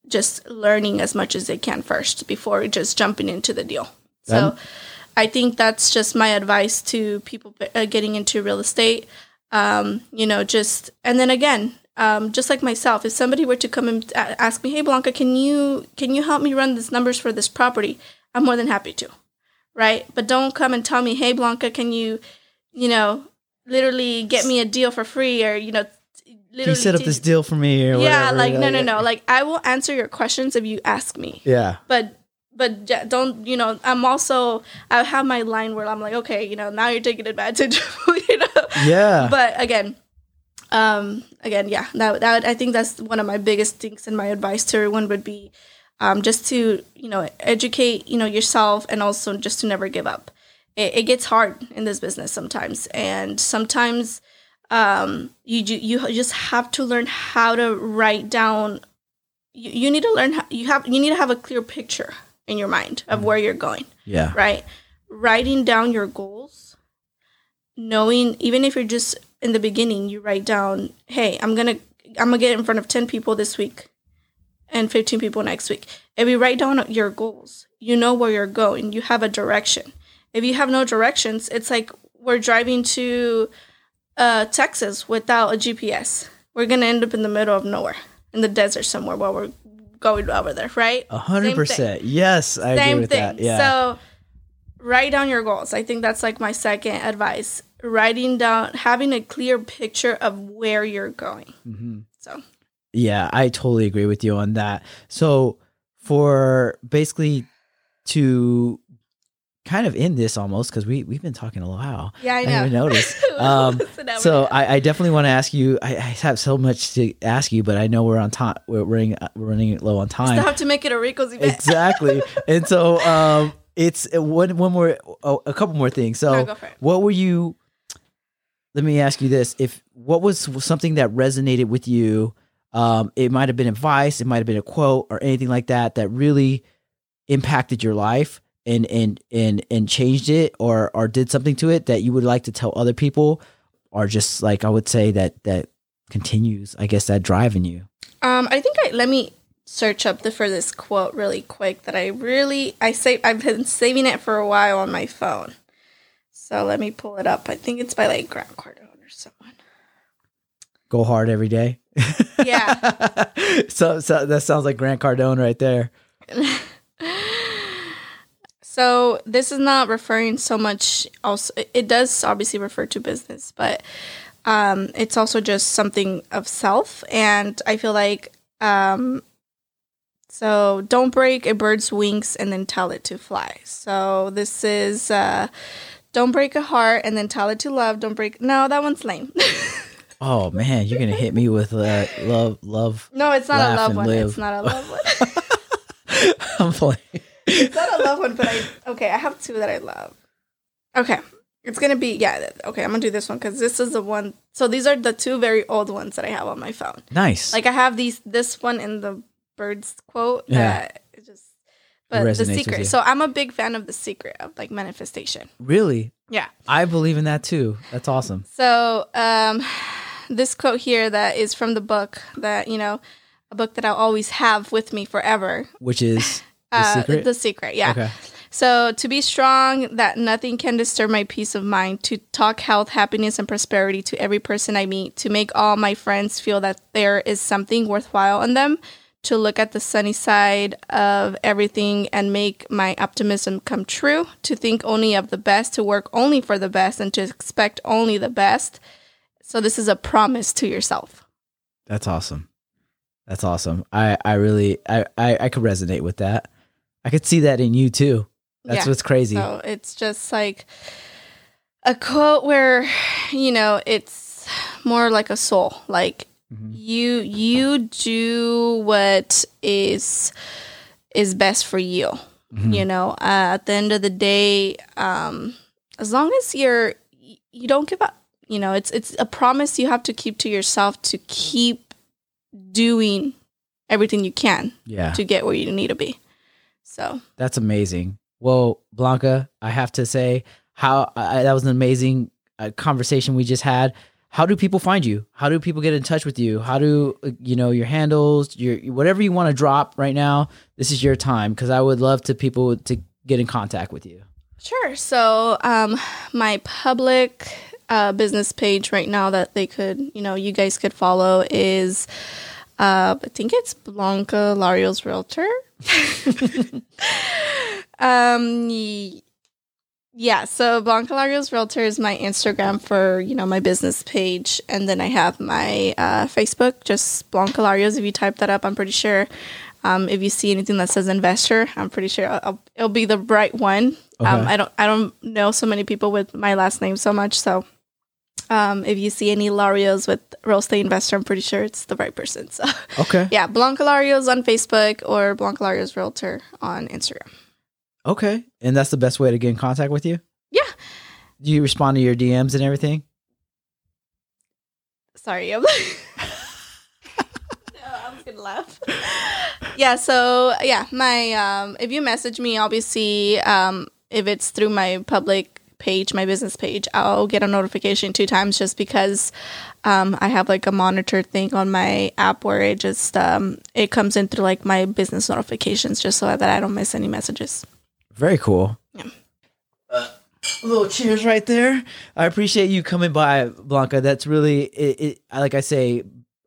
just learning as much as they can first before just jumping into the deal. So That- I think that's just my advice to people uh, getting into real estate. Um, you know, just, and then again, um, just like myself, if somebody were to come and ask me, "Hey Blanca, can you can you help me run these numbers for this property?" I'm more than happy to, right? But don't come and tell me, "Hey Blanca, can you, you know, literally get me a deal for free or you know." Can you set up this deal for me or yeah whatever? like no no no like i will answer your questions if you ask me Yeah. but but don't you know i'm also i have my line where i'm like okay you know now you're taking advantage of you know Yeah. but again um again yeah that, that i think that's one of my biggest things and my advice to everyone would be um just to you know educate you know yourself and also just to never give up it, it gets hard in this business sometimes and sometimes um you ju- you just have to learn how to write down you, you need to learn how you have you need to have a clear picture in your mind of where you're going yeah. right? Writing down your goals, knowing even if you're just in the beginning, you write down, "Hey, I'm gonna I'm gonna get in front of ten people this week, and fifteen people next week." If you write down your goals, you know where you're going. You have a direction. If you have no directions, it's like we're driving to uh, Texas without a GPS. We're gonna end up in the middle of nowhere, in the desert somewhere, while we're going over there, right? A hundred percent. Yes, I agree with thing. that. Yeah. So write down your goals. I think that's like my second advice. Writing down, having a clear picture of where you're going. hmm So Yeah, I totally agree with you on that. So for basically to kind of in this almost because we we've been talking a while. yeah, I I know. didn't even notice. Um, So. I, I definitely want to ask you. I, I have so much to ask you, but I know we're on time. We're running we're running low on Still time. have to make it a Rico's event. exactly. and so um, it's uh, one one more oh, a couple more things. So No, go for it. what were you? Let me ask you this: If what was something that resonated with you? Um, it might have been advice, it might have been a quote, or anything like that that really impacted your life and and and and changed it, or or did something to it that you would like to tell other people, or just like I would say that that continues, I guess, that drive in you. Um, I think I let me search up the for this quote really quick that I really I say I've been saving it for a while on my phone. So let me pull it up. I think it's by like Grant Cardone or someone. Go hard every day. Yeah. so, so that sounds like Grant Cardone right there. So this is not referring so much. Also, it does obviously refer to business, but um, it's also just something of self. And I feel like um, so don't break a bird's wings and then tell it to fly. So this is uh, don't break a heart and then tell it to love. Don't break. No, that one's lame. Oh man, you're gonna hit me with uh, love, love. no, it's not a love one. live. It's not a love one. I'm playing. It's not a love one, but I okay. I have two that I love. Okay, it's gonna be yeah. Okay, I'm gonna do this one because this is the one. So these are the two very old ones that I have on my phone. Nice. Like I have these this one and the birds quote. Yeah. that it just. But the secret. So I'm a big fan of the secret of like manifestation. really, Yeah. I believe in that too. That's awesome. So um, this quote here that is from the book that you know, a book that I'll always have with me forever. Which is the Uh, secret. The secret. Yeah. Okay. So, to be strong, that nothing can disturb my peace of mind, to talk health, happiness, and prosperity to every person I meet, to make all my friends feel that there is something worthwhile in them, to look at the sunny side of everything and make my optimism come true, to think only of the best, to work only for the best, and to expect only the best. So, this is a promise to yourself. That's awesome. That's awesome. I I really I I, I could resonate with that. I could see that in you too. That's Yeah. what's crazy. So it's just like a quote where, you know, it's more like a soul. Like Mhm. you you do what is is best for you. Mhm. You know, uh, at the end of the day, um, as long as you're you don't give up. You know, it's it's a promise you have to keep to yourself to keep doing everything you can Yeah. to get where you need to be. So That's amazing. Well, Blanca, I have to say how I, that was an amazing uh, conversation we just had. How do people find you? How do people get in touch with you? How do uh, you know your handles, your whatever you want to drop right now? This is your time because I would love to people to get in contact with you. Sure. So, um, my public uh, business page right now that they could, you know, you guys could follow is, uh, I think it's Blanca Larios Realtor. um, yeah, so Blanca Larios Realtor is my Instagram for, you know, my business page. And then I have my uh, Facebook, just Blanca Larios. If you type that up, I'm pretty sure um, if you see anything that says investor, I'm pretty sure I'll, it'll be the right one. Um, okay. Um, I don't I don't know so many people with my last name so much, so um, if you see any Larios with real estate investor, I'm pretty sure it's the right person. So okay, yeah, Blanca Larios on Facebook or Blanca Larios Realtor on Instagram. Okay, and that's the best way to get in contact with you. Yeah. Do you respond to your DMs and everything? Sorry, I'm. no, I was gonna laugh. yeah. So yeah, my um, if you message me, obviously, um, if it's through my public page, my business page, I'll get a notification two times just because um, I have like a monitor thing on my app where it just um, it comes in through like my business notifications just so that I don't miss any messages. Very cool. Yeah. Uh, a little cheers right there. I appreciate you coming by, Blanca. That's really it, it. Like I say,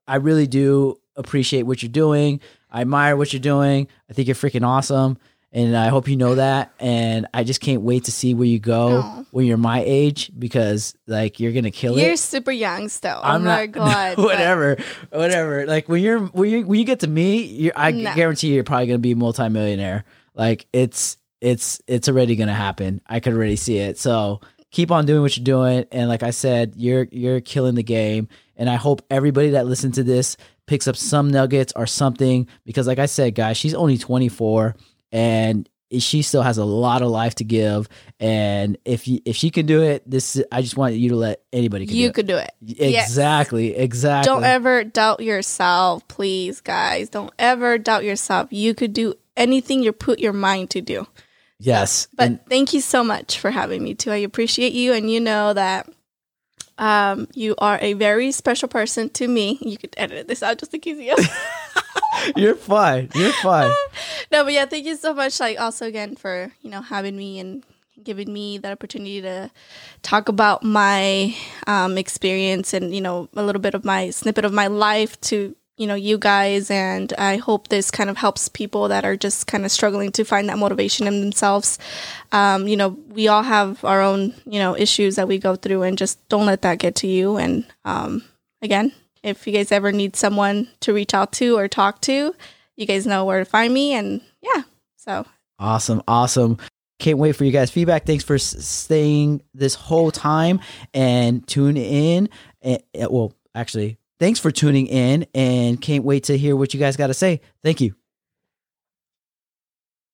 I really do appreciate what you're doing. I admire what you're doing. I think you're freaking awesome and I hope you know that. And I just can't wait to see where you go Aww. when you're my age because like you're gonna kill you're it. You're super young still. Oh I'm oh my god. whatever, but... whatever. Like when you're when you when you get to me, you're, I no. guarantee you're probably gonna be a multimillionaire. Like it's it's it's already gonna happen. I could already see it. So keep on doing what you're doing. And like I said, you're you're killing the game. And I hope everybody that listens to this picks up some nuggets or something because like I said, guys, she's only 24 and she still has a lot of life to give. And if you, if she can do it this i just want you to let anybody you do could do it. Exactly yes. exactly. Don't ever doubt yourself please guys. Don't ever doubt yourself. You could do anything you put your mind to do. Yes but and- thank you so much for having me too. I appreciate you and you know that um, you are a very special person to me. You could edit this out just in case you. You're fine. You're fine. no, but yeah, thank you so much. Like also again for you know having me and giving me that opportunity to talk about my um, experience and you know a little bit of my snippet of my life to you know you guys and i hope this kind of helps people that are just kind of struggling to find that motivation in themselves. Um, you know we all have our own you know issues that we go through and just don't let that get to you. And um, again if you guys ever need someone to reach out to or talk to you guys know where to find me and yeah so. Awesome awesome. Can't wait for you guys feedback. Thanks for staying this whole time and tune in and, well actually Thanks for tuning in and can't wait to hear what you guys got to say. Thank you.